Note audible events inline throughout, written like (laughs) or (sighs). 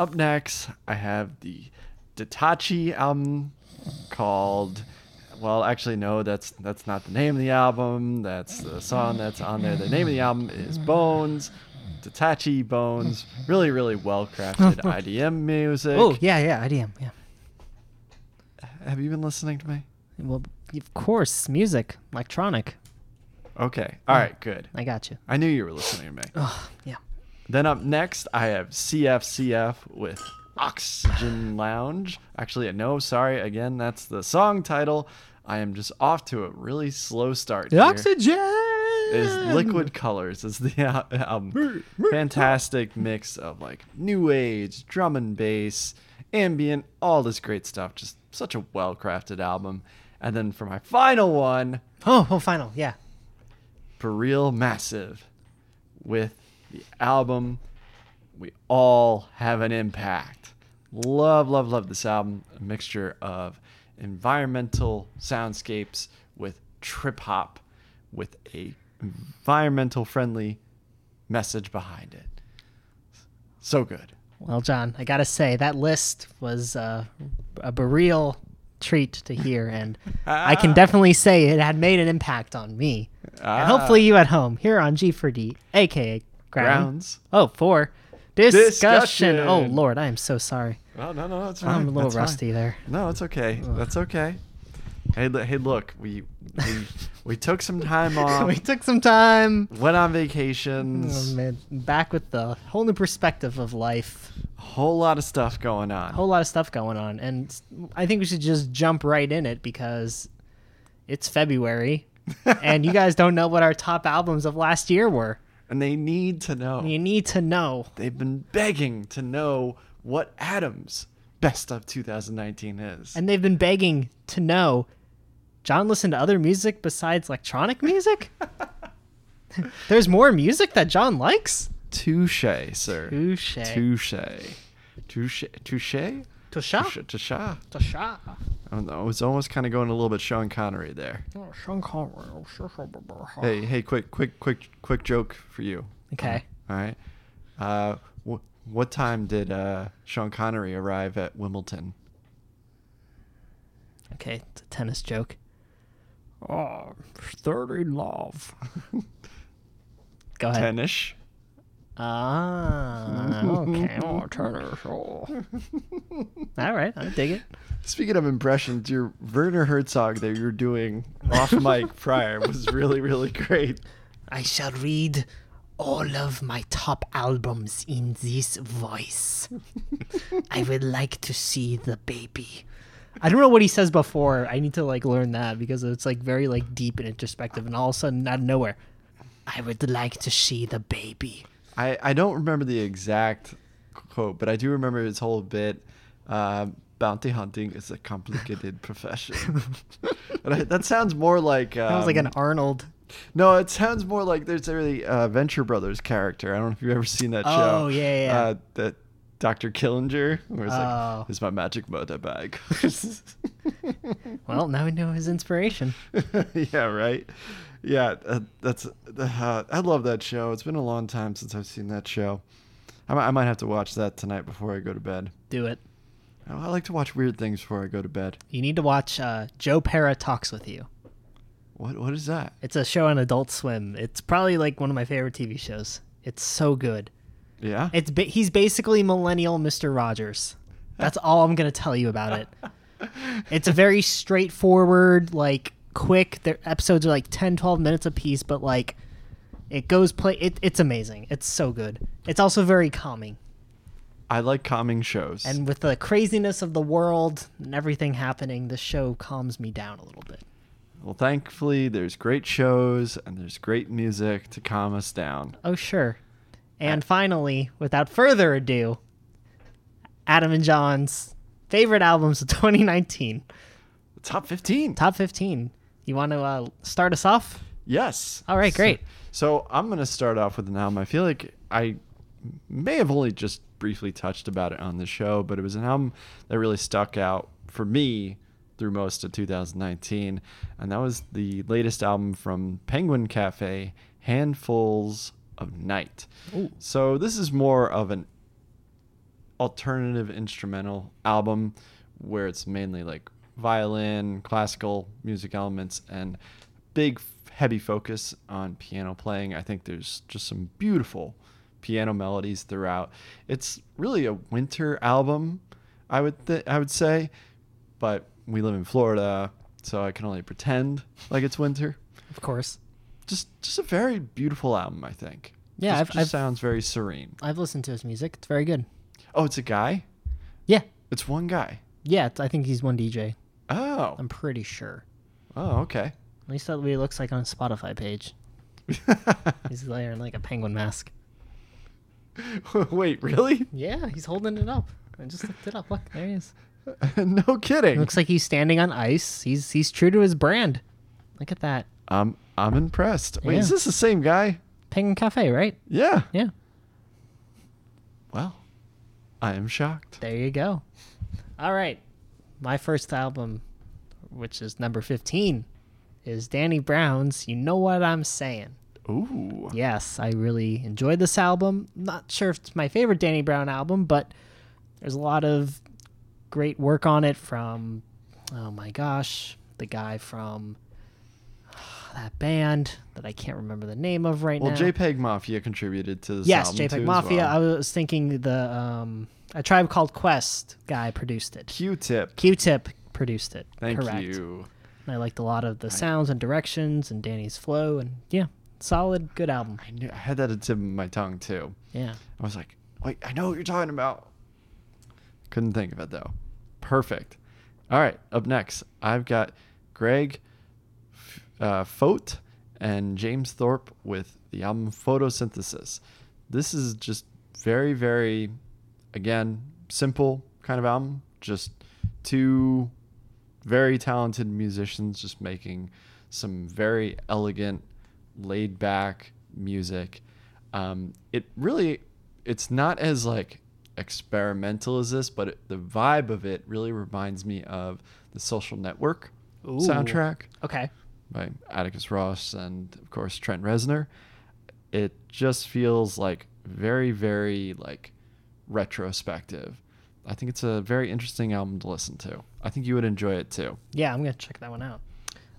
Up next, I have the Datach'i album called. Well, actually, no. That's that's not the name of the album. That's the song that's on there. The name of the album is Bones. Datach'i Bones. Really, really well crafted (laughs) IDM music. Oh, yeah, yeah, IDM, yeah. Have you been listening to me? Well, of course, music, electronic. Okay. All right. Good. I got you. I knew you were listening to me. Oh, yeah. Then up next, I have CFCF with Oxygen Lounge. Actually, no, sorry. Again, that's the song title. I am just off to a really slow start. here. Oxygen! Is Liquid Colors is the album. Fantastic mix of like new age, drum and bass, ambient, all this great stuff. Just such a well crafted album. And then for my final one, Oh, oh, final, yeah. for real massive with the album. We all have an impact. Love love love this album. A mixture of environmental soundscapes with trip hop with a environmental friendly message behind it. So good. Well, John, I gotta say that list was uh, a real treat to hear, and I can (laughs) definitely say it had made an impact on me, and hopefully you at home here on G4D, aka. Grounds Oh, four discussion. Oh, discussion. Oh Lord, I am so sorry. oh no no that's I'm a little rusty there. No, it's okay. That's okay. Hey, hey, look, we we (laughs) we took some time (laughs) off. we took some time. went on Oh, man, back with the whole new perspective of life. A whole lot of stuff going on. A whole lot of stuff going on, and I think we should just jump right in it because it's February, (laughs) and you guys don't know what our top albums of last year were. And they need to know. You need to know. They've been begging to know what Adam's best of 2019 is. And they've been begging to know John listened to other music besides electronic music? (laughs) There's more music that John likes? touche, sir. Touche. Touche. Touche. Touche. Tosha? Touche. Touche. Tosha. I don't know. It's almost kind of going a little bit Sean Connery there. Oh, Sean Connery. Hey, hey, quick, quick, quick, quick joke for you. Okay. All right. Uh, wh- what time did uh, Sean Connery arrive at Wimbledon? Okay, it's a tennis joke. Oh, 30 love. Go ahead. Tennis. Ah, (laughs) okay. Oh, tennis. Oh. All right, I dig it. Speaking of impressions, your Werner Herzog that you were doing off mic (laughs) prior was really, really great. I shall read all of my top albums in this voice. (laughs) I would like to see the baby. I don't know what he says before. I need to like learn that because it's like very like deep and introspective, and all of a sudden out of nowhere, I would like to see the baby. I, I don't remember the exact quote, but I do remember his whole bit. Uh, bounty hunting is a complicated (laughs) profession. (laughs) that sounds more like um, Sounds like an Arnold. no. It sounds more like there's a uh, Venture Brothers character. I don't know if you've ever seen that show. Oh, yeah, yeah. Uh, that Dr. Killinger, where it's Oh. like, "This is my magic motor bag." (laughs) Well, now we know his inspiration. yeah, right. Yeah, uh, that's. Uh, I love that show. It's been a long time since I've seen that show. I, I might have to watch that tonight before I go to bed. Do it. Oh, I like to watch weird things before I go to bed. You need to watch uh, Joe Pera Talks with You. What What is that? It's a show on Adult Swim. It's probably like one of my favorite TV shows. It's so good. Yeah. It's ba- he's basically millennial Mr. Rogers. That's (laughs) all I'm gonna tell you about it. It's a very straightforward, like quick. Their episodes are like 10, 12 minutes a piece, but like it goes play. It, it's amazing. It's so good. It's also very calming. I like calming shows. And with the craziness of the world and everything happening, this show calms me down a little bit. well, thankfully, there's great shows and there's great music to calm us down. Oh, sure. And finally, without further ado, Adam and John's favorite albums of (laughs) 2019. Top 15. Top 15. You want to uh, start us off? Yes. All right, great. So, so I'm going to start off with an album. I feel like I may have only just briefly touched about it on the show, but it was an album that really stuck out for me through most of 2019, and that was the latest album from Penguin Cafe, Handfuls of Night. Ooh. So this is more of an alternative instrumental album where it's mainly like violin, classical music elements, and big heavy focus on piano playing. I think there's just some beautiful piano melodies throughout. It's really a winter album, I would th- I would say, but we live in Florida, so I can only pretend like it's winter. Of course. Just just a very beautiful album, I think. Yeah, just, I've- just I've- sounds very serene. I've listened to his music. It's very good. Oh, it's a guy. Yeah. It's one guy. Yeah, I think he's one DJ. Oh. I'm pretty sure. Oh, okay. At least that's what he looks like on his Spotify page. (laughs) He's wearing like a penguin mask. (laughs) Wait, really? Yeah, he's holding it up. I just looked it up. Look, there he is. (laughs) no kidding. looks like he's standing on ice. He's he's true to his brand. Look at that. I'm I'm impressed. Wait, is this the same guy? Penguin Cafe, right? Yeah. Yeah. Well, I am shocked. There you go. All right. My first album, which is number 15, is Danny Brown's You Know What I'm Saying. Ooh. Yes, I really enjoyed this album. Not sure if it's my favorite Danny Brown album, but there's a lot of great work on it from, oh my gosh, the guy from (sighs) that band that I can't remember the name of right Well, now. Well, JPEG Mafia contributed to this yes, JPEG Mafia. well. I was thinking the um, a tribe called Quest guy produced it. Q-Tip. Q-Tip produced it. Thank Correct. you. And I liked a lot of the sounds and directions and Danny's flow and yeah, solid, good album. I knew I had that at the tip of my tongue too. Yeah. I was like, wait, I know what you're talking about. Couldn't think of it though. Perfect. All right, up next, I've got Greg uh, Foat and James Thorpe with the album Photosynthesis. This is just very, very, again, simple kind of album. Just two very talented musicians just making some very elegant, laid back music. Um, it really, it's not as like experimental as this, but it, the vibe of it really reminds me of the Social Network Ooh. soundtrack Okay. by Atticus Ross and of course Trent Reznor. It just feels like very, very like retrospective. I think it's a very interesting album to listen to. I think you would enjoy it too. Yeah, I'm gonna check that one out.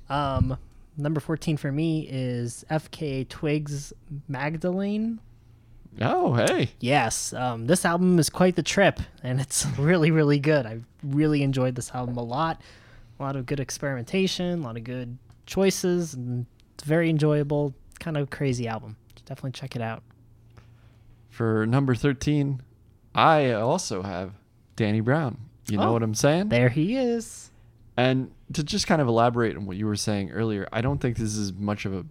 Um, number 14 for me is FKA Twigs Magdalene. Oh, hey. Yes, um, this album is quite the trip, and it's (laughs) really, really good. I really enjoyed this album a lot. A lot of good experimentation, a lot of good choices, and it's very enjoyable. Kind of crazy album. Definitely check it out. For number 13, I also have Danny Brown. You know Oh. what I'm saying? There he is. And to just kind of elaborate on what you were saying earlier, I don't think this is much of a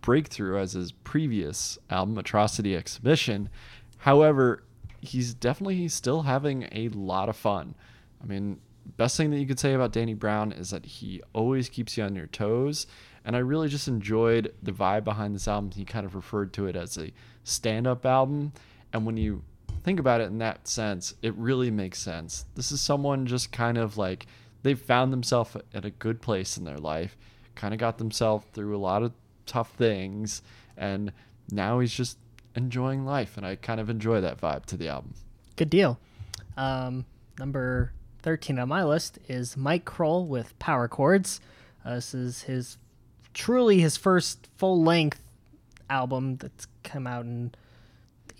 breakthrough as his previous album, Atrocity Exhibition. However, he's definitely still having a lot of fun. I mean, best thing that you could say about Danny Brown is that he always keeps you on your toes. And I really just enjoyed the vibe behind this album. He kind of referred to it as a stand up album. And when you think about it in that sense, it really makes sense. This is someone just kind of like they've found themselves at a good place in their life, kind of got themselves through a lot of tough things, and now he's just enjoying life. And I kind of enjoy that vibe to the album. Good deal. Um, number 13 on my list is Mike Krol with Power Chords. Uh, this is his truly his first full length album that's come out in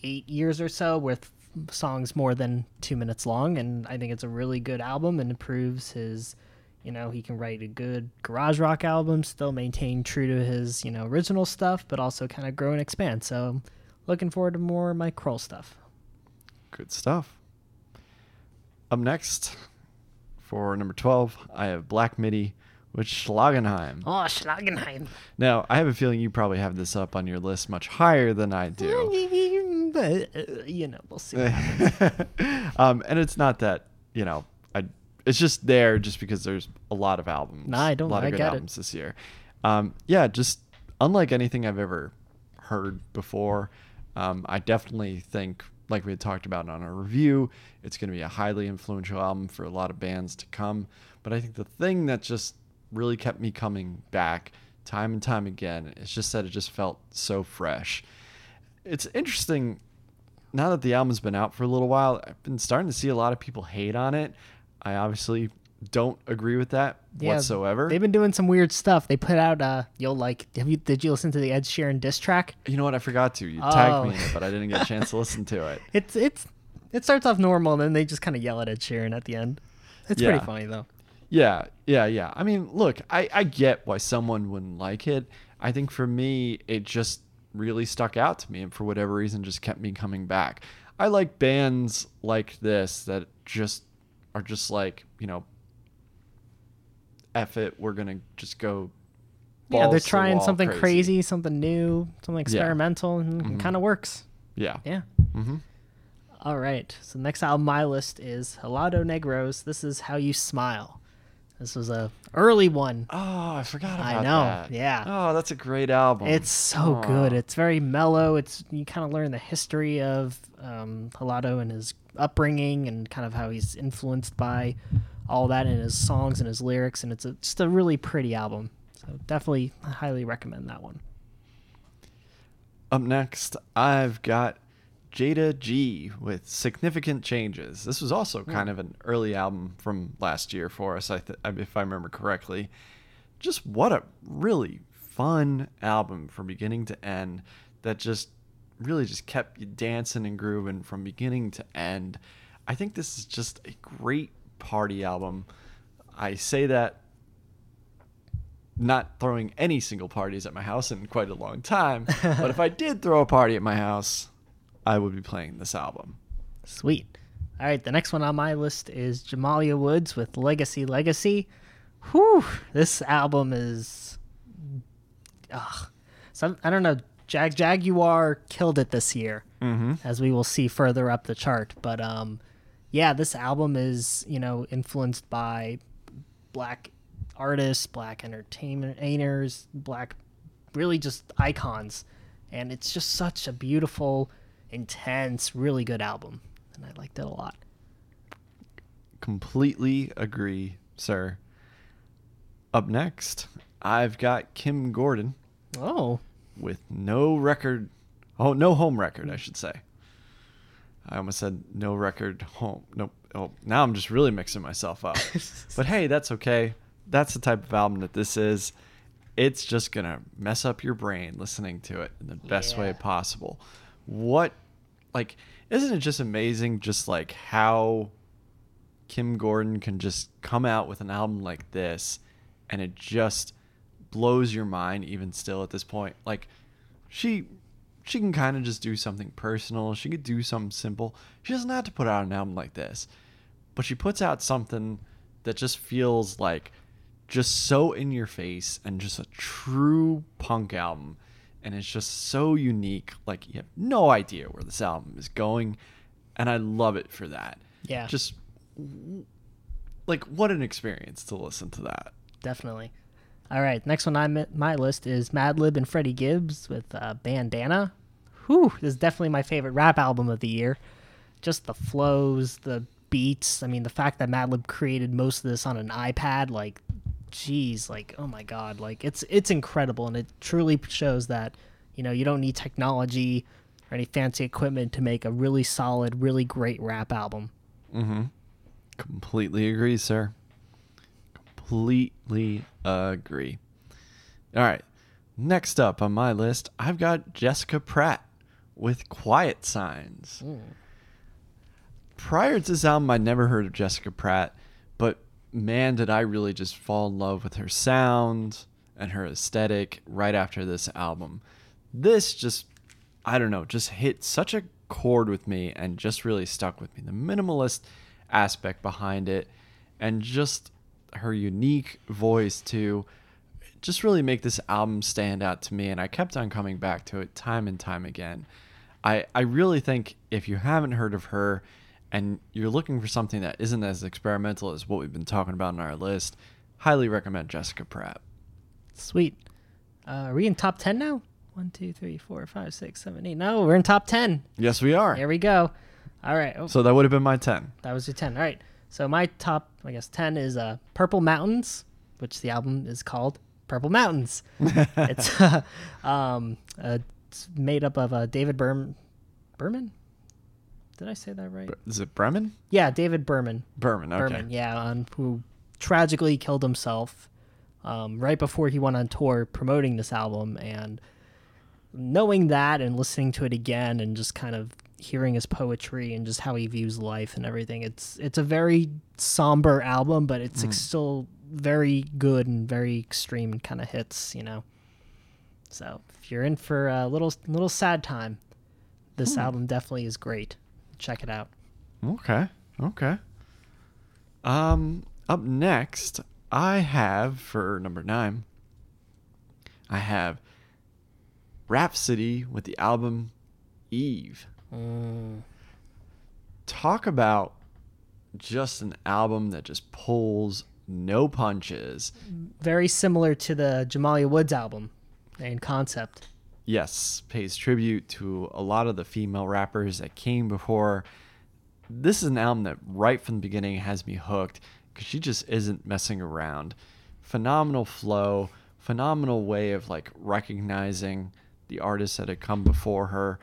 eight years or so with songs more than two minutes long. And I think it's a really good album and improves his, you know, he can write a good garage rock album, still maintain true to his, you know, original stuff, but also kind of grow and expand. So looking forward to more Mike Krol stuff. Good stuff. Up next, for number 12, I have Black Midi with Schlagenheim. Oh, Schlagenheim. Now, I have a feeling you probably have this up on your list much higher than I do. Uh, you know, we'll see. (laughs) Um, and it's not that you know, I it's just there just because there's a lot of albums. Nah, I don't- A lot I of good get it. albums this year. Um, yeah, just unlike anything I've ever heard before. Um, I definitely think, like we had talked about on our review, it's going to be a highly influential album for a lot of bands to come. But I think the thing that just really kept me coming back time and time again is just that it just felt so fresh. It's interesting now that the album's been out for a little while, I've been starting to see a lot of people hate on it. I obviously don't agree with that Yeah, whatsoever. They've been doing some weird stuff. They put out uh you'll like have you did you listen to the Ed Sheeran diss track? you know what? I forgot to. You Oh. tagged me in it, but I didn't get a chance to listen to it. (laughs) It's it's it starts off normal and then they just kind of yell at Ed Sheeran at the end. It's Yeah. pretty funny though. Yeah, yeah, yeah. I mean, look, I, I get why someone wouldn't like it. I think for me, it just really stuck out to me, and for whatever reason, just kept me coming back. I like bands like this that just are just like, you know, F it, we're gonna just go. yeah, they're to the trying something crazy. something new, something experimental, and Mhm. kind of works. Yeah. Yeah. Mm-hmm. All right. So next album on my list is Helado Negro's. This is How You Smile. This was a early one. Oh, I forgot about I know, that. yeah. Oh, that's a great album. It's so good. It's very mellow. It's you kind of learn the history of um, and his upbringing and kind of how he's influenced by all that in his songs and his lyrics. And it's a, just a really pretty album. So definitely highly recommend that one. Up next, I've got Jayda G with Significant Changes. This was also hmm. kind of an early album from last year for us, I th- if I remember correctly. Just what a really fun album from beginning to end that just really just kept you dancing and grooving from beginning to end. I think this is just a great party album. I say that not throwing any single parties at my house in quite a long time. (laughs) but if I did throw a party at my house, I would be playing this album. Sweet. All right, the next one on my list is Jamila Woods with Legacy Legacy. Whew, this album is. Ugh. Some, I don't know. Jagjaguwar killed it this year, Mm-hmm. as we will see further up the chart. But um, yeah, this album is you know influenced by black artists, black entertainers, black really just icons, and it's just such a beautiful, intense, really good album, and I liked it a lot. Completely agree, sir. Up next, I've got Kim Gordon Oh, with no record. Oh, no home record, I should say. I almost said no record home. Nope. Oh, now I'm just really mixing myself up. (laughs) but hey, that's okay. That's the type of album that this is. It's just to mess up your brain listening to it in the best way possible. What, like, isn't it just amazing just like how Kim Gordon can just come out with an album like this and it just blows your mind even still at this point. Like she she can kind of just do something personal. She could do something simple. She doesn't have to put out an album like this. But she puts out something that just feels like just so in your face and just a true punk album and it's just so unique like you have no idea where this album is going and I love it for that. yeah, Just like what an experience to listen to that. definitely. All right, next one on my list is Madlib and Freddie Gibbs with uh, Bandana. Whew, this is definitely my favorite rap album of the year. Just the flows, the beats. I mean, the fact that Madlib created most of this on an iPad, like, geez, like, oh my god, like it's it's incredible, and it truly shows that you know you don't need technology or any fancy equipment to make a really solid, really great rap album. Mm-hmm. Completely agree, sir. Completely agree. All right. Next up on my list, I've got Jessica Pratt with Quiet Signs. Prior to this album, I'd never heard of Jessica Pratt, man, did I really just fall in love with her sound and her aesthetic right after this album. This just, I don't know, just hit such a chord with me and just really stuck with me. The minimalist aspect behind it and just her unique voice too just really make this album stand out to me and I kept on coming back to it time and time again. I, I really think if you haven't heard of her and you're looking for something that isn't as experimental as what we've been talking about in our list, highly recommend Jessica Pratt. Sweet. Uh, are we in top 10 now? One, two, three, four, five, six, seven, eight. No, we're in top 10. Yes, we are. Here we go. All right. Oh, So that would have been my 10. that was your 10. All right. So my top, I guess, 10 is uh, Purple Mountains, which the album is called Purple Mountains. (laughs) it's uh, (laughs) um, uh, it's made up of uh, David Berm- Berman. Did I say that right? Is it Bremen? Yeah, David Berman. Berman, okay. Berman, yeah, um, who tragically killed himself um, right before he went on tour promoting this album. And knowing that and listening to it again and just kind of hearing his poetry and just how he views life and everything, it's it's a very somber album, but it's ex- still very good and very extreme and kind of hits, you know. So if you're in for a little little sad time, this album definitely is great. Check it out. Okay. Okay. Um, up next, I have for number nine, I have Rapsody with the album Eve. Talk about just an album that just pulls no punches. very similar to the Jamila Woods album in concept. Yes, pays tribute to a lot of the female rappers that came before. This is an album that right from the beginning has me hooked because she just isn't messing around. Phenomenal flow, phenomenal way of like recognizing the artists that had come before her.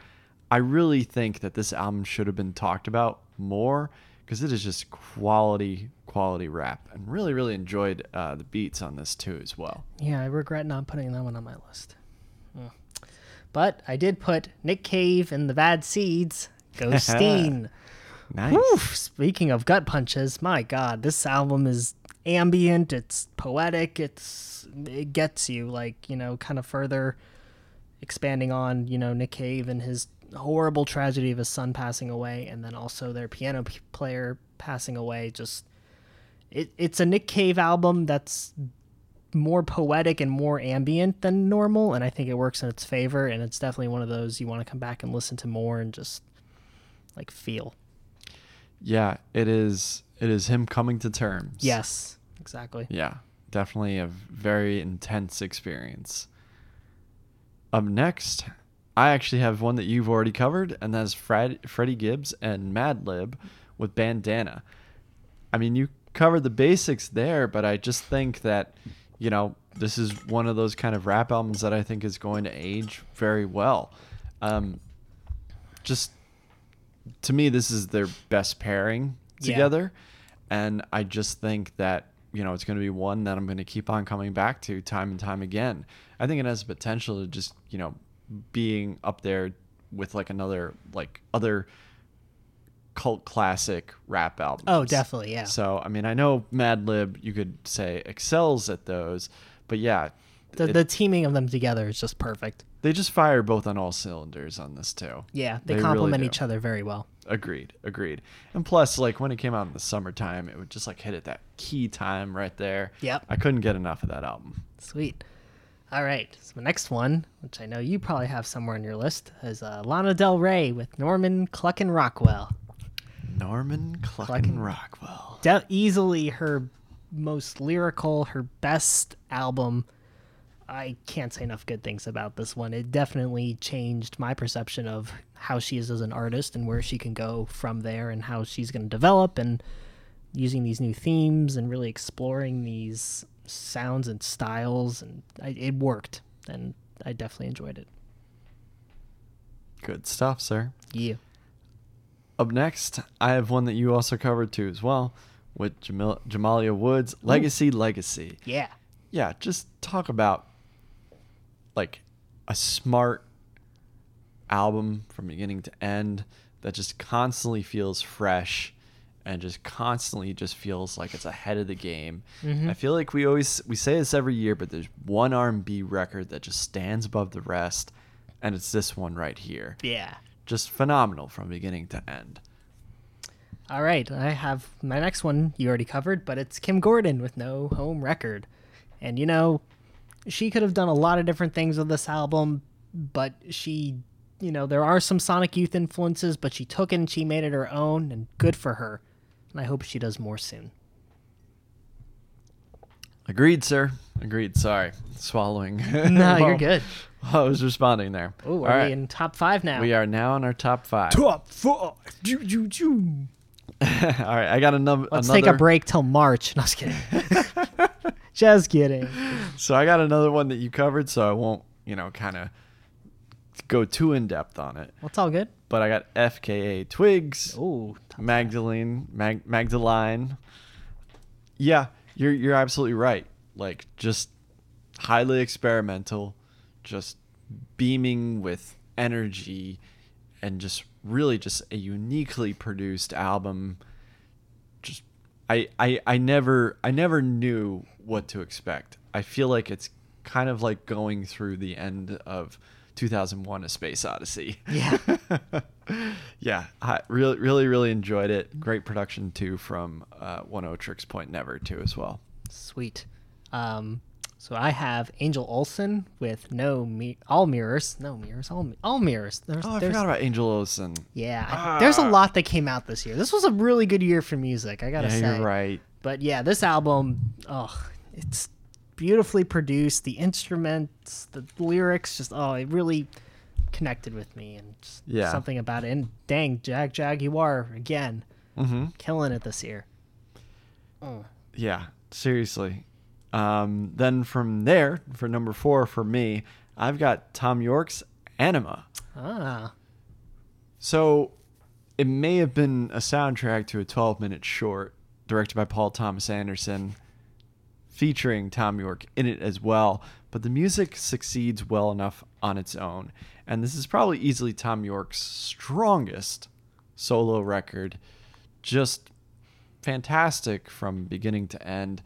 I really think that this album should have been talked about more because it is just quality, quality rap, and really, really enjoyed uh, the beats on this too as well. Yeah, I regret not putting that one on my list. Hmm. But I did put Nick Cave and the Bad Seeds, (laughs) Ghosteen. Nice. Whew, speaking of gut punches, my God, this album is ambient. It's poetic. It's it gets you like you know kind of further expanding on you know Nick Cave and his horrible tragedy of his son passing away, and then also their piano p- player passing away. Just it, it's a Nick Cave album that's more poetic and more ambient than normal, and I think it works in its favor. And it's definitely one of those you want to come back and listen to more and just like feel. Yeah, it is. It is him coming to terms. Yes, exactly. Yeah, definitely a very intense experience. Up next, I actually have one that you've already covered, and that's Fred, Freddie Gibbs and Madlib with Bandana. I mean, you covered the basics there, but I just think that, you know, this is one of those kind of rap albums that I think is going to age very well. Um, just to me, this is their best pairing Yeah. together. And I just think that, you know, it's going to be one that I'm going to keep on coming back to time and time again. I think it has the potential to just, you know, being up there with like another, like other cult classic rap albums. Oh, definitely, yeah. So, I mean, I know Madlib, you could say, excels at those, but yeah, The, it- the teaming of them together is just perfect. they just fire both on all cylinders on this too. Yeah, they, They complement do. each other very well. Agreed, agreed. And plus, like when it came out in the summertime, it would just like hit at that key time right there. Yep. I couldn't get enough of that album. Sweet. All right. So the next one, which I know you probably have somewhere on your list, is uh, Lana Del Rey with Norman Cluck and Rockwell. Norman Cluckin' Rockwell. De- easily her most lyrical, her best album. I can't say enough good things about this one. It definitely changed my perception of how she is as an artist and where she can go from there and how she's going to develop and using these new themes and really exploring these sounds and styles and I, it worked and I definitely enjoyed it. Good stuff, sir. Yeah. Up next, I have one that you also covered too as well, with Jamil- Jamila Woods, Legacy, Legacy. Yeah. yeah, just talk about like a smart album from beginning to end that just constantly feels fresh and just constantly just feels like it's ahead of the game. Mm-hmm. I feel like we always we say this every year, but there's one R&B record that just stands above the rest, and it's this one right here. Yeah. Just phenomenal from beginning to end. All right, I have my next one you already covered, but it's Kim Gordon with no home record. And you know, she could have done a lot of different things with this album, but she you know, there are some Sonic Youth influences, but she took it and she made it her own, and good for her. And I hope she does more soon. Agreed, sir. Agreed. Sorry, swallowing. (laughs) No, you're good. I was responding there. Oh, are we in top five now? We are now in our top five. top five. (laughs) All right, I got another. Let's another, take a break till March. No, just kidding. (laughs) just kidding. So I got another one that you covered, so I won't, you know, kind of go too in depth on it. Well, it's all good. But I got FKA Twigs, Oh, Magdalene, Mag- Magdalene. Yeah, you're you're absolutely right. Like just highly experimental, just beaming with energy, and just really just a uniquely produced album. Just I I I never I never knew what to expect. I feel like it's kind of like going through the end of 2001: A Space Odyssey. Yeah. (laughs) yeah, I really, really, really enjoyed it. Great production too from uh, Oneohtrix Point Never too as well. Sweet. Um, so I have Angel Olsen with no mi- all mirrors, no mirrors, all mi- all mirrors. There's, Oh, I there's, forgot about Angel Olsen. Yeah, I- there's a Ah. lot that came out this year. This was a really good year for music. I gotta Yeah, say. you're right. But yeah, this album, oh, it's beautifully produced. The instruments, the lyrics, just oh, it really connected with me and just Yeah. something about it. And dang, Jag Jag, you are again, hmm killing it this year. Yeah, seriously. Um, then from there, for number four for me, I've got Thom Yorke's Anima. Ah, So it may have been a soundtrack to a 12 minute short directed by Paul Thomas Anderson, featuring Thom Yorke in it as well. But the music succeeds well enough on its own. And this is probably easily Thom Yorke's strongest solo record. Just fantastic from beginning to end.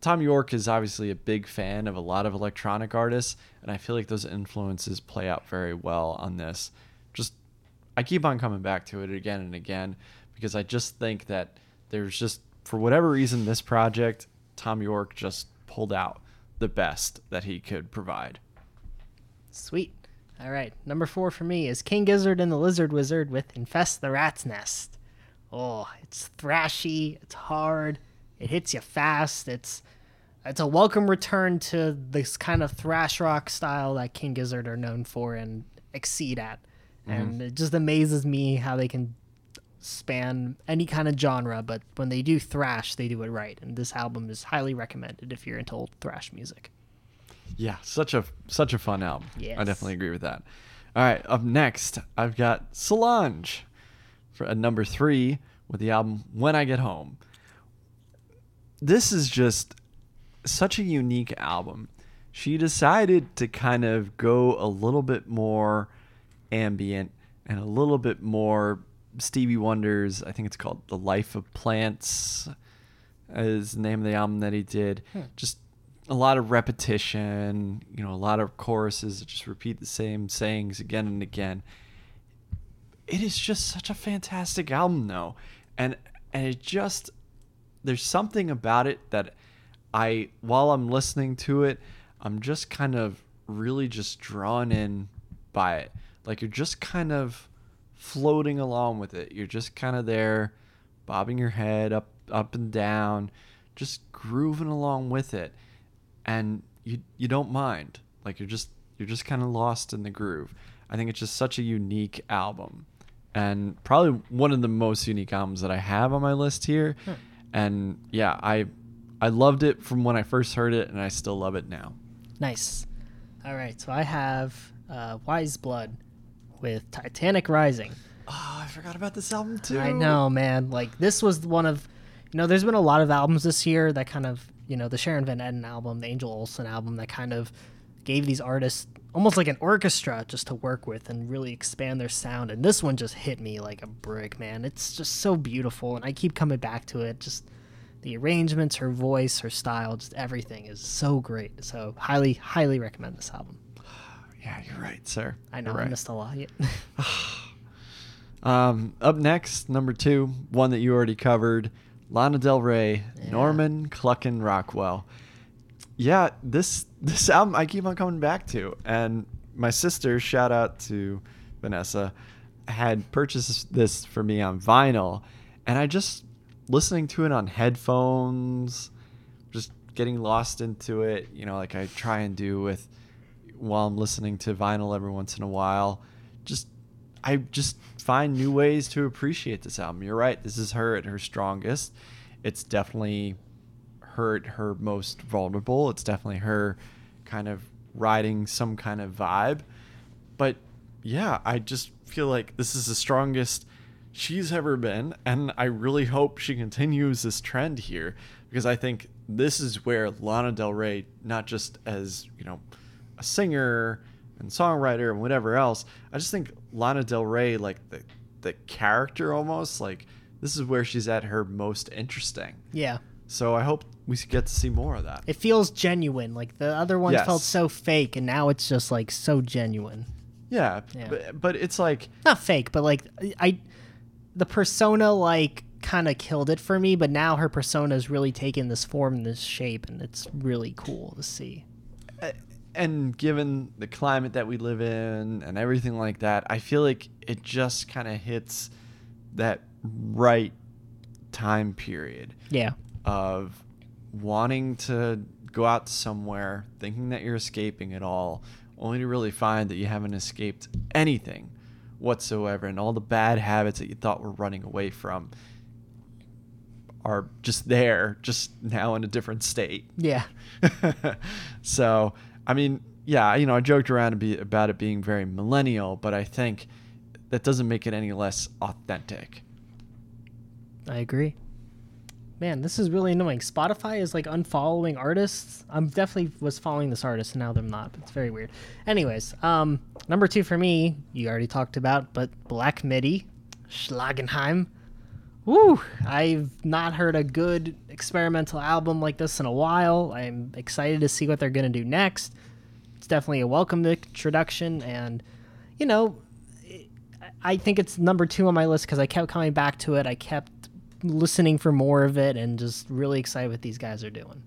Thom Yorke is obviously a big fan of a lot of electronic artists, and I feel like those influences play out very well on this. Just, I keep on coming back to it again and again because I just think that there's just, for whatever reason, this project, Thom Yorke just pulled out the best that he could provide. sweet. All right, number four for me is King Gizzard and the Lizard Wizard with Infest the Rat's Nest. Oh, it's thrashy, it's hard, it hits you fast. It's it's a welcome return to this kind of thrash rock style that King Gizzard are known for and exceed at. Mm-hmm. And it just amazes me how they can span any kind of genre, but when they do thrash, they do it right. And this album is highly recommended if you're into old thrash music. Yeah, such a such a fun album. I definitely agree with that. All right, up next, I've got Solange for at number three with the album When I Get Home. This is just such a unique album. She decided to kind of go a little bit more ambient and a little bit more Stevie Wonder's, I think it's called The Life of Plants is the name of the album that he did. Hmm. Just a lot of repetition, you know, a lot of choruses that just repeat the same sayings again and again. It is just such a fantastic album though. And and it just there's something about it that I while I'm listening to it, I'm just kind of really just drawn in by it. Like you're just kind of floating along with it. You're just kind of there bobbing your head up up and down, just grooving along with it. And you you don't mind. Like you're just you're just kind of lost in the groove. I think it's just such a unique album. And probably one of the most unique albums that I have on my list here. And yeah, I I loved it from when I first heard it and I still love it now. Nice. All right, so I have uh, Weyes Blood with Titanic Rising. Oh, I forgot about this album too. I know, man. Like this was one of, you know, there's been a lot of albums this year that kind of, you know, the Sharon Van Etten album, the Angel Olsen album, that kind of gave these artists almost like an orchestra just to work with and really expand their sound. And this one just hit me like a brick, man. It's just so beautiful, and I keep coming back to it. Just the arrangements, her voice, her style, just everything is so great. So highly, highly recommend this album. Yeah, you're right, sir. I know You're I right. missed a lot. (laughs) (sighs) Um, up next, number two, one that you already covered, Lana Del Rey, Yeah. Norman Cluckin Rockwell. Yeah, this this album I keep on coming back to, and my sister, shout out to Vanessa, had purchased this for me on vinyl, and I just listening to it on headphones, just getting lost into it, you know, like I try and do with while I'm listening to vinyl every once in a while. Just I just find new ways to appreciate this album. You're right. This is her at her strongest. It's definitely her her most vulnerable. It's definitely her kind of riding some kind of vibe. But yeah, I just feel like this is the strongest she's ever been. And I really hope she continues this trend here because I think this is where Lana Del Rey, not just as, you know, a singer and songwriter and whatever else, I just think Lana Del Rey, like the, the character almost, like this is where she's at her most interesting. Yeah. So I hope we get to see more of that. It feels genuine. Like the other ones Yes. felt so fake, and now it's just like so genuine. Yeah, Yeah. But, but it's like Not fake, but like I, the persona like kind of killed it for me. But now her persona is really taken this form, and this shape, and it's really cool to see. Uh, and given the climate that we live in and everything like that, I feel like it just kind of hits that right time period Yeah. of wanting to go out somewhere, thinking that you're escaping it all, only to really find that you haven't escaped anything whatsoever, and all the bad habits that you thought were running away from are just there, just now in a different state. Yeah. (laughs) so, I mean, yeah, you know, I joked around about it being very millennial, but I think that doesn't make it any less authentic. I agree. Man, this is really annoying. Spotify is like unfollowing artists. I'm definitely was following this artist and now they're not. It's very weird. Anyways, um, number two for me, you already talked about, but Black Midi, Schlagenheim. Woo! I've not heard a good experimental album like this in a while. I'm excited to see what they're gonna do next. It's definitely a welcome introduction, and you know, I think it's number two on my list because I kept coming back to it. I kept listening for more of it and just really excited what these guys are doing.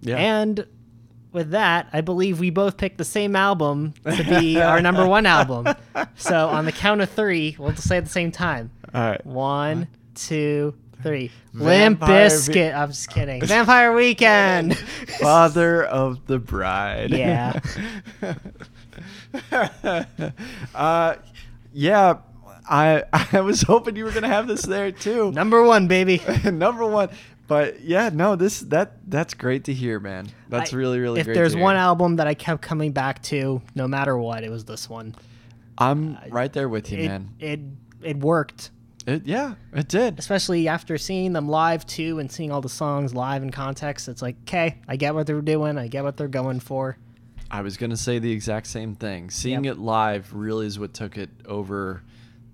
Yeah. And with that, I believe we both picked the same album to be our number one album. (laughs) So on the count of three, we'll just say at the same time. All right. One, two, three. Limp Vampire Vi- Biscuit. I'm just kidding. (laughs) Vampire Weekend. (laughs) Father of the bride. Yeah. (laughs) uh, yeah. I I was hoping you were gonna have this there too. number one, baby. Number one. But yeah, no, this that that's great to hear, man. That's I- really really If great. there's to one album that I kept coming back to, no matter what, it was this one. I'm right there with you, It, man. it it worked. It, yeah, it did. especially after seeing them live too and seeing all the songs live in context it's like okay i get what they're doing i get what they're going for I was gonna say the exact same thing. Seeing Yep. it live really is what took it over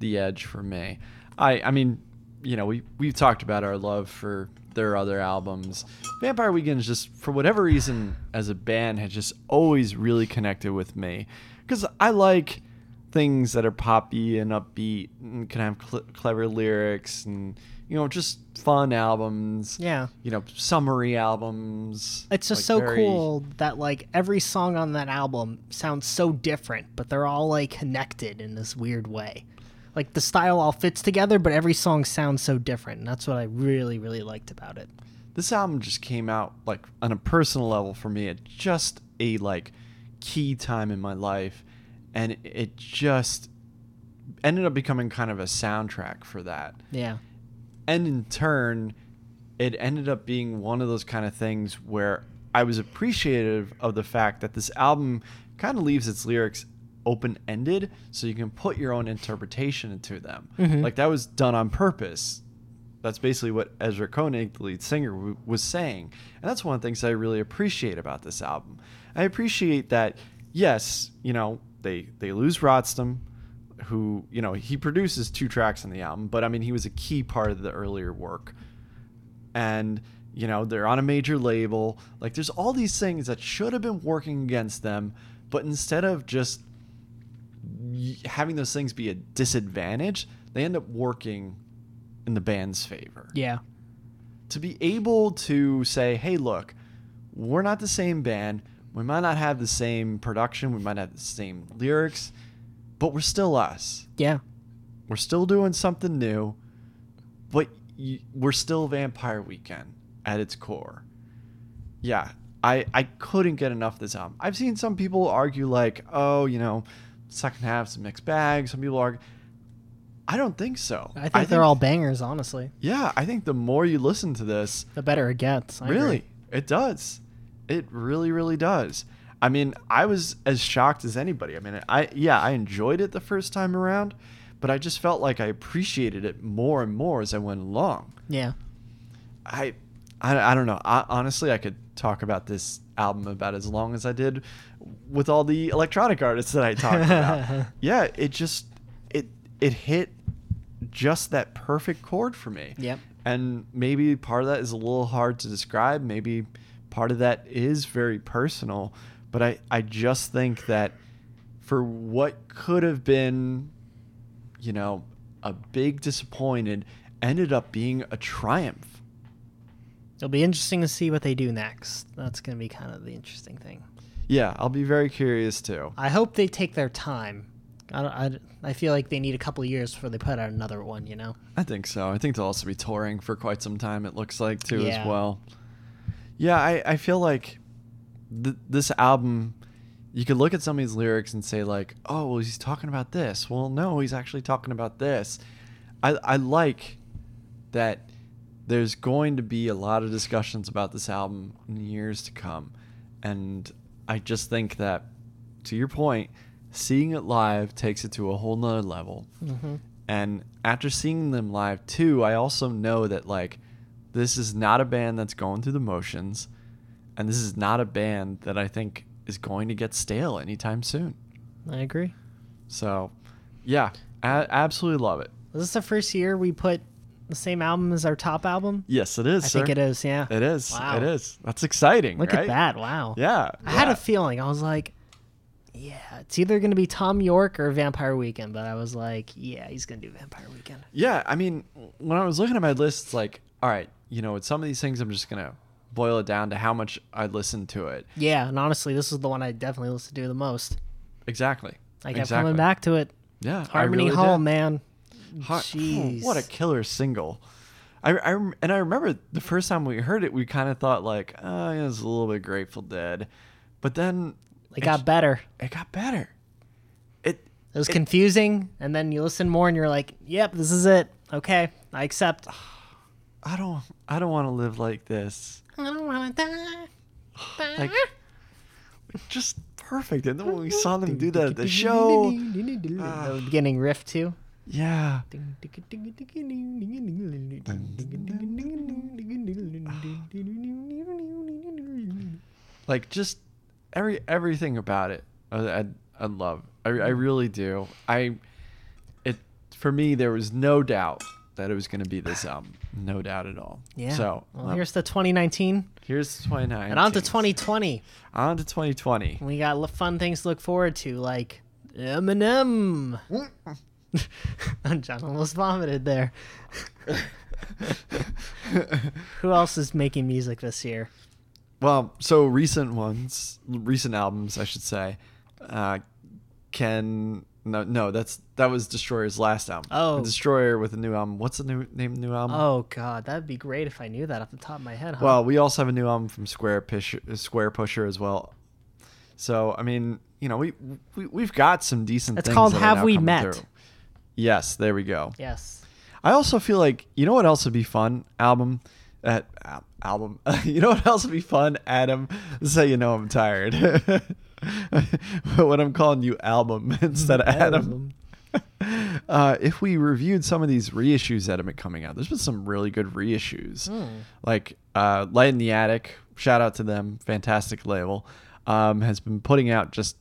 the edge for me. I I mean, you know, we we've talked about our love for their other albums. Vampire Weekend is just for whatever reason as a band had just always really connected with me because I like things that are poppy and upbeat and can have cl- clever lyrics and you know just fun albums. yeah You know, summery albums. it's just like so very- cool that like every song on that album sounds so different but they're all like connected in this weird way like the style all fits together but every song sounds so different and that's what i really really liked about it this album just came out like on a personal level for me at just a like key time in my life and it just ended up becoming kind of a soundtrack for that yeah and in turn it ended up being one of those kind of things where i was appreciative of the fact that this album kind of leaves its lyrics open-ended so you can put your own interpretation into them Mhm. like that was done on purpose that's basically what Ezra Koenig, the lead singer, w- was saying. And that's one of the things I really appreciate about this album. I appreciate that, yes, you know, they, they lose Rostam, who, you know, he produces two tracks on the album, but I mean, he was a key part of the earlier work. And, you know, they're on a major label. Like, there's all these things that should have been working against them, but instead of just having those things be a disadvantage, they end up working in the band's favor. yeah To be able to say, hey, look, we're not the same band. We might not have the same production. We might have the same lyrics. but we're still us. Yeah. We're still doing something new, but y- we're still Vampire Weekend at its core. Yeah, I I couldn't get enough of this album. I've seen some people argue like, oh, you know, second half's a mixed bag. Some people argue. I don't think so. I think they're all bangers, honestly. Yeah, I think the more you listen to this, The better it gets. I agree. really, it does. It really, really does. I mean, I was as shocked as anybody. I mean, I yeah, I enjoyed it the first time around, but I just felt like I appreciated it more and more as I went along. Yeah. I, I, I don't know. I, honestly, I could talk about this album about as long as I did with all the electronic artists that I talked about. (laughs) yeah, it just it it hit just that perfect chord for me. Yep. And maybe part of that is a little hard to describe. Maybe part of that is very personal. But I, I just think that for what could have been, you know, a big disappointed ended up being a triumph. It'll be interesting to see what they do next. That's going to be kind of the interesting thing. Yeah, I'll be very curious too. I hope they take their time. I, don't- I, I feel like they need a couple of years before they put out another one, you know? I think so. I think they'll also be touring for quite some time, it looks like, too, Yeah. as well. Yeah, I, I feel like th- this album, you could look at some of these lyrics and say, like, oh, well, he's talking about this. Well, no, he's actually talking about this. I, I like that there's going to be a lot of discussions about this album in years to come. And I just think that, to your point, seeing it live takes it to a whole nother level. Mm-hmm. And after seeing them live too, I also know that like this is not a band that's going through the motions, and this is not a band that I think is going to get stale anytime soon. I agree. So, yeah, I absolutely love it. Was this the first year we put the same album as our top album? Yes, it is. I sir. think it is, yeah. It is. Wow. It is. That's exciting. Look right? at that. Wow. Yeah. I had a feeling. I was like, yeah, it's either going to be Thom Yorke or Vampire Weekend, but I was like, yeah, he's going to do Vampire Weekend. Yeah, I mean, when I was looking at my list, it's like, all right, you know, with some of these things, I'm just gonna boil it down to how much I listened to it. Yeah, and honestly, this is the one I definitely listen to the most. Exactly. I kept exactly. coming back to it. Yeah, Harmony really Home, did. man. Har- hmm, Jeez. what a killer single. I, I and I remember the first time we heard it, we kind of thought like, oh, yeah, it's a little bit Grateful Dead, but then It got better. it got better. It It was confusing, and then you listen more, and you're like, "Yep, this is it. Okay, I accept." Ah. I don't I don't want to live like this. I don't want to die. Like just perfect. And then when we saw them do that at the show, the beginning riff too. yeah, like just every everything about it I I, I love I, I really do I it for me there was no doubt that it was going to be this album no doubt at all Yeah. so well, um, here's the 2019, here's 2019. and on to 2020. on to 2020 We got l- fun things to look forward to, like Eminem. (laughs) John almost vomited there. (laughs) Who else is making music this year? well so recent ones recent albums I should say uh can no no that's that was Destroyer's last album Oh. Destroyer with a new album what's the new name new album Oh God, that'd be great if I knew that off the top of my head. Huh? Well, we also have a new album from Squarepusher, Square Pusher as well. So I mean, you know, we, we we've got some decent. It's things called Have We Met? through. Yes, there we go. yes. I also feel like you know what else would be fun album, uh, album. (laughs) you know what else would be fun, Adam? This is how you know I'm tired. (laughs) but what I'm calling you album (laughs) instead of Adam. (laughs) Uh, if we reviewed some of these reissues that have been coming out, there's been some really good reissues. Like uh, Light in the Attic, shout out to them, fantastic label, um, has been putting out just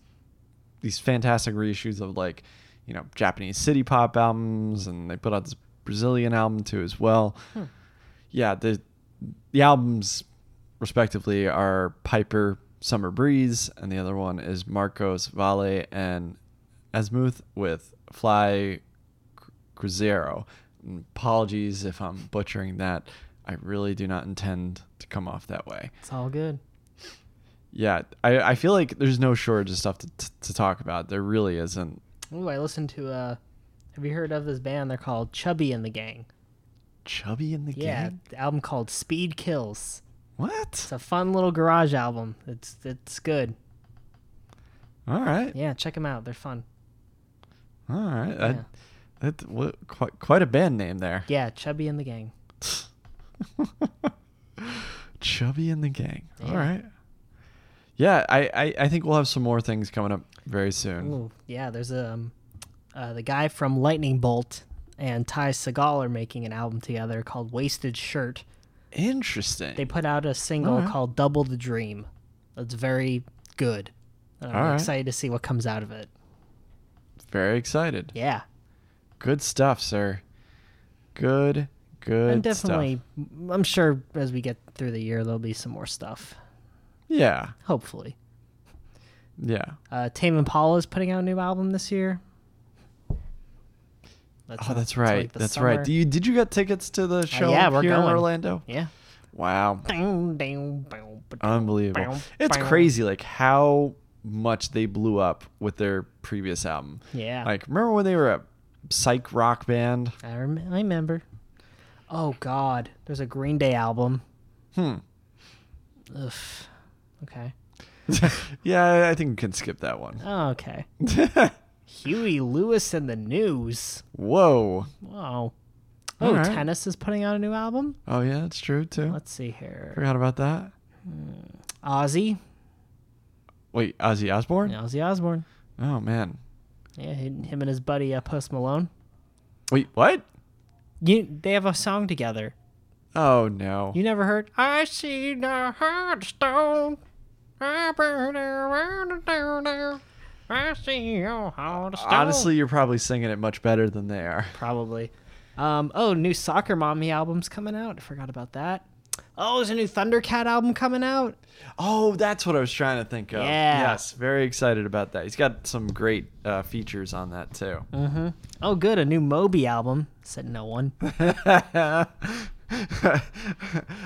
these fantastic reissues of like, you know, Japanese city pop albums, and they put out this Brazilian album too as well. Yeah, the the albums respectively are Piper Summer Breeze, and the other one is Marcos Valle and Azymuth with Fly Cru- Cruzeiro. Apologies if I'm butchering that. I really do not intend to come off that way. It's all good. Yeah, I, I feel like there's no shortage of stuff to, to, to talk about. There really isn't. Ooh, I listened to uh have you heard of this band? They're called Chubby and the Gang. Chubby in the Gang. Yeah, gang. the album called Speed Kills. What? It's a fun little garage album. It's it's good. All right. Yeah, check them out. They're fun. All right. Yeah. I, that, what, quite quite a band name there. Yeah, Chubby and the Gang. (laughs) Chubby and the gang. All right. Yeah, I, I, I think we'll have some more things coming up very soon. Ooh, yeah, there's um uh, the guy from Lightning Bolt and Ty Segall are making an album together called Wasted Shirt. Interesting. They put out a single Alright. called Double the Dream. That's very good. I'm excited to see what comes out of it. very excited. Yeah. Good stuff, sir. Good, good and definitely, stuff. I'm sure as we get through the year, there'll be some more stuff. Yeah, Hopefully. yeah. Uh, Tame Impala is putting out a new album this year. Oh, that's right. like that's summer. Uh, right. Do you did you get tickets to the show yeah, we're here in. Orlando? Yeah. Wow, Unbelievable. It's crazy, like how much they blew up with their previous album. Yeah. Like, remember when they were a psych rock band? I, rem- I remember. Oh God, there's a Green Day album. Hmm. Ugh. Okay. (laughs) yeah, I- I think we can skip that one. Oh, okay. (laughs) Huey Lewis and the News. Whoa. Wow. Oh, right. Tennis is putting out a new album. Oh yeah, that's true too. Let's see here. Forgot about that. Ozzy. Wait, Ozzy Osbourne? Ozzy Osbourne. Oh man. Yeah, him him and his buddy uh, Post Malone. Wait, what? You, they have a song together. Oh no. You never heard? I see the heartstone. I burn around down there. I see your. Honestly, you're probably singing it much better than they are. probably. Um, oh, new Soccer Mommy album's coming out. I forgot about that. Oh, there's a new Thundercat album coming out. Oh, that's what I was trying to think of. Yeah. Yes, very excited about that. He's got some great uh, features on that too. Mm-hmm. Oh, good, a new Moby album. Said no one. (laughs) (laughs)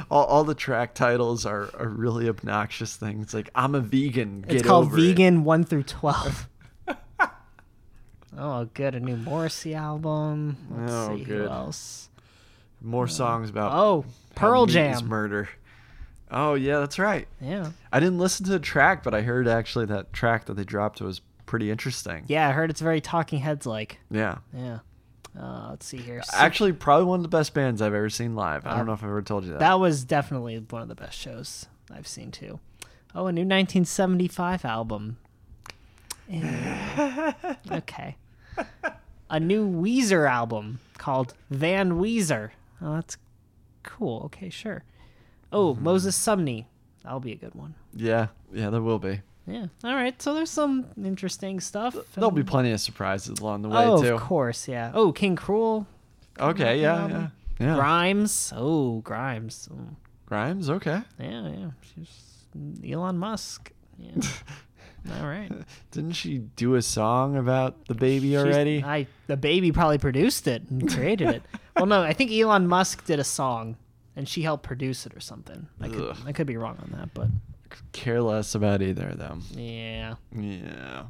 all, all the track titles are, are really obnoxious things. Like I'm a vegan. Get it's called over it." Vegan One through Twelve. (laughs) oh, good, a new Morrissey album. Let's Oh, see good. who else. More uh, songs about Oh, Pearl Jam. murder. Oh yeah, that's right. Yeah, I didn't listen to the track, but I heard actually that track that they dropped was pretty interesting. yeah. I heard it's very Talking Heads like. Yeah. Yeah. Uh, let's see here. So- Actually, probably one of the best bands I've ever seen live. I Uh, don't know if I've ever told you that. That was definitely one of the best shows I've seen too. Oh, a new 1975 album. Ew. (laughs) okay. A new Weezer album called Van Weezer. Oh, that's cool. Okay, sure. Oh, Mm-hmm. Moses Sumney. That'll be a good one. yeah, yeah, there will be. Yeah. All right. So there's some interesting stuff. There'll be plenty of surprises along the way Oh, too. of course. Yeah. Oh, King Krule. Okay, yeah, yeah, yeah. Grimes. Oh, Grimes. Oh. Grimes, okay. Yeah, yeah. She's Elon Musk. Yeah. (laughs) All right. Didn't she do a song about the baby She's- already? I the baby probably produced it and created it. well, no, I think Elon Musk did a song, and she helped produce it or something. I could Ugh. I could be wrong on that, but Care less about either of them. yeah. Yeah.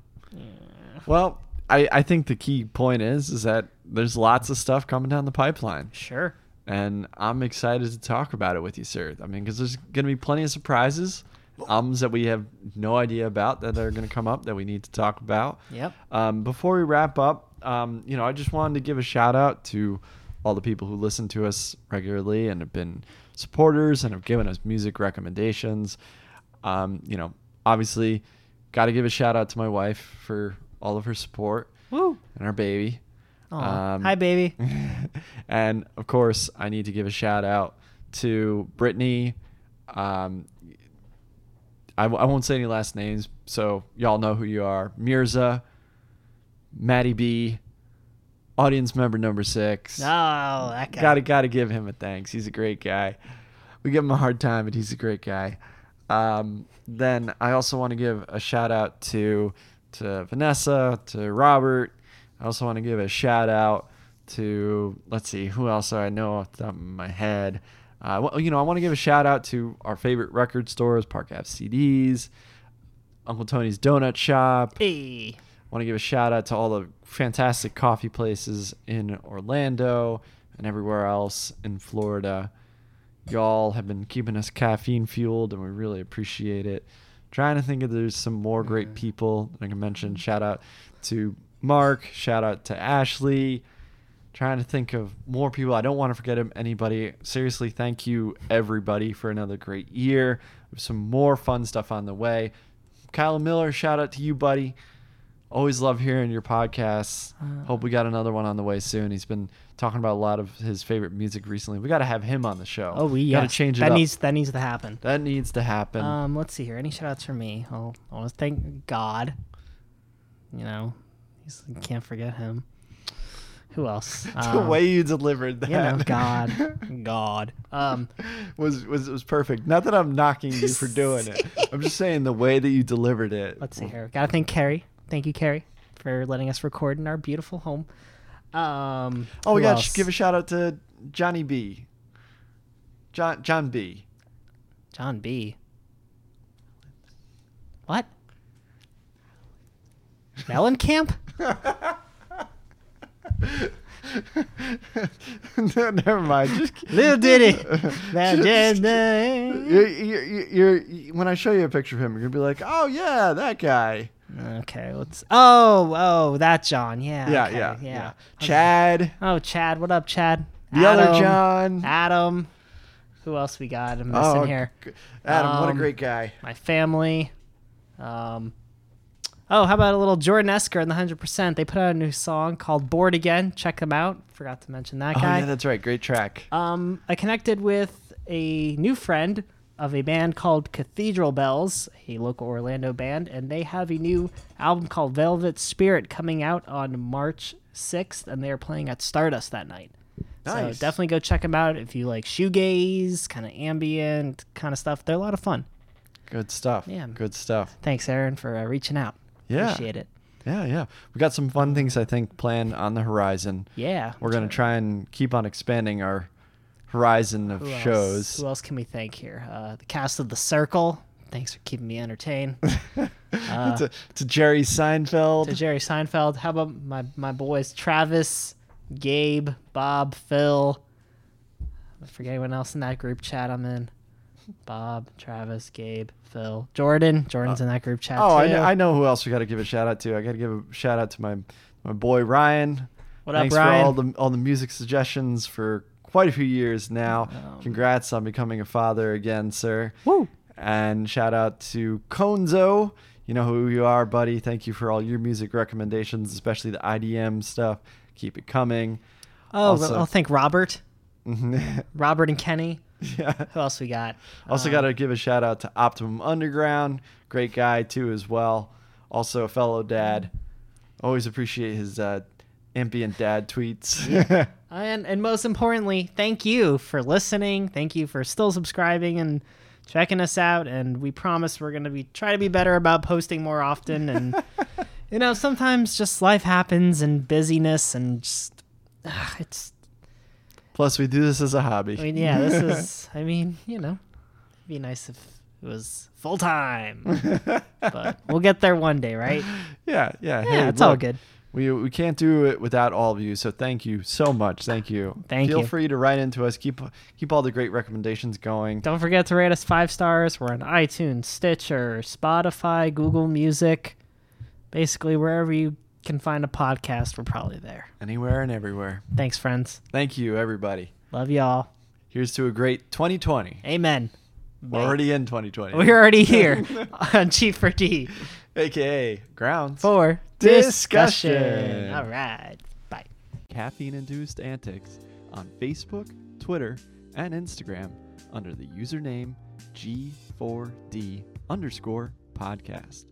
Well, I, I think the key point is is that there's lots of stuff coming down the pipeline, Sure. and I'm excited to talk about it with you, sir. I mean, because there's going to be plenty of surprises, albums that we have no idea about that are going to come up that we need to talk about. Yep. Um, before we wrap up, um, you know, I just wanted to give a shout out to all the people who listen to us regularly and have been supporters and have given us music recommendations. Um, you know, obviously, got to give a shout out to my wife for all of her support Woo. and our baby. Um, Hi, baby. (laughs) and of course, I need to give a shout out to Brittany. Um, I, w- I won't say any last names, so y'all know who you are. Mirza, Maddie B, audience member number six. Oh, that guy. Gotta gotta give him a thanks. He's a great guy. We give him a hard time, but he's a great guy. Um, then I also want to give a shout out to to Vanessa, to Robert. I also want to give a shout out to let's see who else I know off the top of my head. Uh, well, you know, I want to give a shout out to our favorite record stores, Park Ave CDs, Uncle Tony's Donut Shop. Hey. I Want to give a shout out to all the fantastic coffee places in Orlando and everywhere else in Florida. Y'all have been keeping us caffeine fueled, and we really appreciate it. Trying to think if there's some more great people Like I can mention. Shout out to Mark. Shout out to Ashley. Trying to think of more people. I don't want to forget anybody. Seriously, thank you everybody for another great year. Some more fun stuff on the way. Kyle Miller, shout out to you, buddy. Always love hearing your podcasts. Uh, Hope we got another one on the way soon. He's been talking about a lot of his favorite music recently. We got to have him on the show. Oh, we got to change it that up. needs that needs to happen. that needs to happen. Um, let's see here. Any shout outs for me? I want to thank God. You know, he's, you can't forget him. Who else? (laughs) the Um, way you delivered that, you know, God, (laughs) God. Um, (laughs) was was was perfect. Not that I'm knocking you for doing it. I'm just saying the way that you delivered it. let's see here. Gotta thank Carrie. Thank you, Carrie, for letting us record in our beautiful home. Um, Oh, we got to give a shout out to Johnny B. John John B. John B. What? Mellencamp? (laughs) no, never mind. Just (laughs) Little Diddy. (laughs) Just- you're, you're, you're, when I show you a picture of him, you're gonna be like, "Oh yeah, that guy." Okay, let's. Oh, oh, that John. Yeah. Yeah, okay, yeah, yeah. yeah. Chad, Oh, Chad. What up, Chad? the other John. Adam. Who else we got? I'm missing Oh, here. Adam, what a Um, great guy. My family. Um. Oh, how about a little Jordan Esker and the Hundred Percent? They put out a new song called "Bored Again." Check them out. Forgot to mention that guy. Oh guy. yeah, that's right. Great track. Um, I connected with a new friend of a band called Cathedral Bells, a local Orlando band, and they have a new album called Velvet Spirit coming out on March 6th, and they're playing at Stardust that night. Nice. So definitely go check them out if you like shoegaze, kind of ambient kind of stuff. They're a lot of fun. Good stuff. Yeah. Good stuff. Thanks, Aaron, for uh, reaching out. Yeah. Appreciate it. Yeah, yeah. We got some fun things I think planned on the horizon. Yeah. We're gonna try and keep on expanding our horizon of Who else? shows. Who else can we thank here? Uh, the cast of The Circle. Thanks for keeping me entertained. (laughs) Uh, to, to Jerry Seinfeld. to Jerry Seinfeld. How about my my boys Travis, Gabe, Bob, Phil. I forget anyone else in that group chat I'm in. Bob, Travis, Gabe, Phil, Jordan. Jordan's in that group chat oh, too. I know, I know who else we got to give a shout out to. I got to give a shout out to my my boy Ryan. What up, Thanks Ryan? for all the all the music suggestions for quite a few years now. Um, Congrats on becoming a father again, sir. Woo! And shout out to Konzo. You know who you are, buddy. Thank you for all your music recommendations, especially the IDM stuff. Keep it coming. Oh, Also- I'll thank Robert. (laughs) Robert and Kenny. Yeah. Who else we got? Also, Um, got to give a shout out to Optimum Underground. Great guy, too, as well. Also, a fellow dad. Always appreciate his uh, ambient dad tweets. (laughs) And and most importantly, thank you for listening. Thank you for still subscribing and checking us out. And we promise we're gonna be try to be better about posting more often. And (laughs) you know, sometimes just life happens and busyness and just ah, it's. Plus, we do this as a hobby. I mean, yeah, this (laughs) is. I mean, you know, it'd be nice if it was full time, (laughs) but we'll get there one day, right? yeah, yeah. Yeah, hey, it's all good. We, we can't do it without all of you, so thank you so much. Thank you. Thank Feel you. free to write into us. Keep keep all the great recommendations going. Don't forget to rate us five stars. We're on iTunes, Stitcher, Spotify, Google Music. Basically, wherever you can find a podcast, we're probably there. Anywhere and everywhere. Thanks, friends. Thank you, everybody. Love y'all. Here's to a great 2020. Amen. We're already in 2020. We're already here (laughs) on G4D AKA Grounds. for Discussion. discussion. All right. Bye. Caffeine Induced Antics on Facebook, Twitter, and Instagram under the username G4D underscore podcast.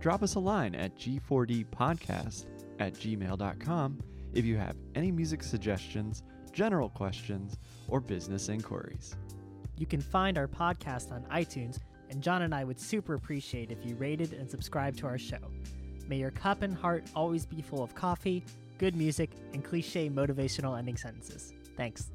Drop us a line at G4D podcast at gmail.com if you have any music suggestions, general questions, or business inquiries. You can find our podcast on iTunes, and John and I would super appreciate if you rated and subscribed to our show. May your cup and heart always be full of coffee, good music, and cliche motivational ending sentences. Thanks.